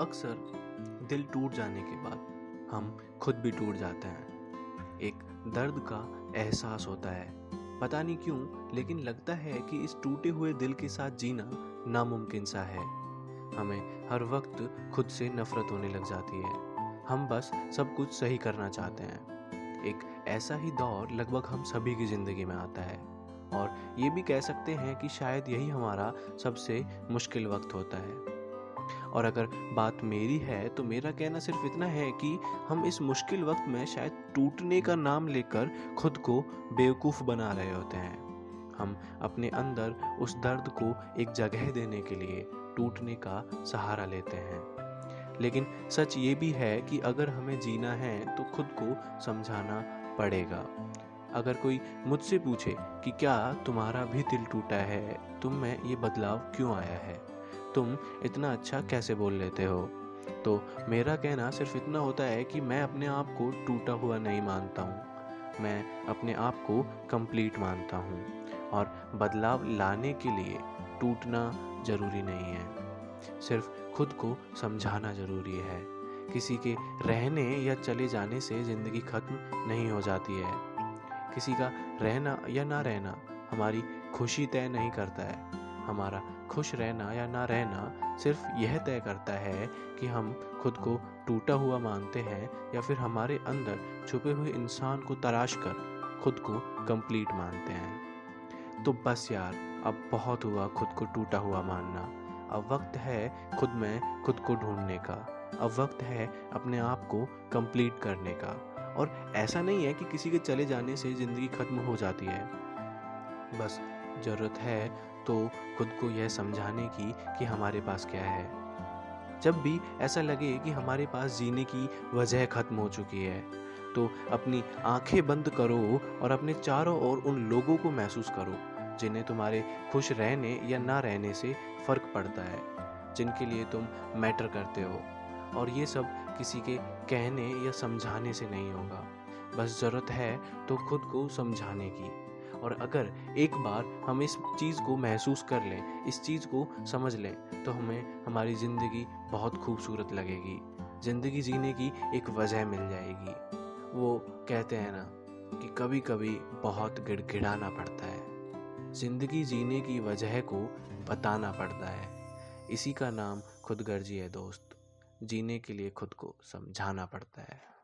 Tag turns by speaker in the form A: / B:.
A: अक्सर दिल टूट जाने के बाद हम खुद भी टूट जाते हैं। एक दर्द का एहसास होता है। पता नहीं क्यों, लेकिन लगता है कि इस टूटे हुए दिल के साथ जीना नामुमकिन सा है। हमें हर वक्त खुद से नफरत होने लग जाती है। हम बस सब कुछ सही करना चाहते हैं। एक ऐसा ही दौर लगभग हम सभी की ज़िंदगी में आता है। और ये भी कह सकते हैं कि शायद यही हमारा सबसे मुश्किल वक्त होता है। और अगर बात मेरी है तो मेरा कहना सिर्फ़ इतना है कि हम इस मुश्किल वक्त में शायद टूटने का नाम लेकर खुद को बेवकूफ़ बना रहे होते हैं। हम अपने अंदर उस दर्द को एक जगह देने के लिए टूटने का सहारा लेते हैं। लेकिन सच ये भी है कि अगर हमें जीना है तो खुद को समझाना पड़ेगा। अगर कोई मुझसे पूछे कि क्या तुम्हारा भी दिल टूटा है, तुम में ये बदलाव क्यों आया है? तुम इतना अच्छा कैसे बोल लेते हो? तो मेरा कहना सिर्फ़ इतना होता है कि मैं अपने आप को टूटा हुआ नहीं मानता हूँ। मैं अपने आप को कंप्लीट मानता हूँ। और बदलाव लाने के लिए टूटना ज़रूरी नहीं है। सिर्फ़ खुद को समझाना ज़रूरी है। किसी के रहने या चले जाने से ज़िंदगी ख़त्म नहीं हो जाती है। किसी का रहना या ना रहना हमारी खुशी तय नहीं करता है। हमारा खुश रहना या ना रहना सिर्फ़ यह तय करता है कि हम खुद को टूटा हुआ मानते हैं या फिर हमारे अंदर छुपे हुए इंसान को तराश कर खुद को कंप्लीट मानते हैं। तो बस यार, अब बहुत हुआ खुद को टूटा हुआ मानना। अब वक्त है खुद में खुद को ढूँढने का। अब वक्त है अपने आप को कंप्लीट करने का। और ऐसा नहीं है कि किसी के चले जाने से ज़िंदगी ख़त्म हो जाती है। बस ज़रूरत है तो खुद को यह समझाने की कि हमारे पास क्या है। जब भी ऐसा लगे कि हमारे पास जीने की वजह ख़त्म हो चुकी है तो अपनी आँखें बंद करो और अपने चारों ओर उन लोगों को महसूस करो, जिन्हें तुम्हारे खुश रहने या ना रहने से फ़र्क पड़ता है, जिनके लिए तुम मैटर करते हो। और ये सब किसी के कहने या समझाने से नहीं होगा। बस ज़रूरत है तो खुद को समझाने की। और अगर एक बार हम इस चीज़ को महसूस कर लें, इस चीज़ को समझ लें तो हमें हमारी ज़िंदगी बहुत खूबसूरत लगेगी। ज़िंदगी जीने की एक वजह मिल जाएगी। वो कहते हैं ना कि कभी कभी बहुत गिड़गिड़ाना पड़ता है। ज़िंदगी जीने की वजह को बताना पड़ता है। इसी का नाम खुदगर्जी है, दोस्त। जीने के लिए खुद को समझाना पड़ता है।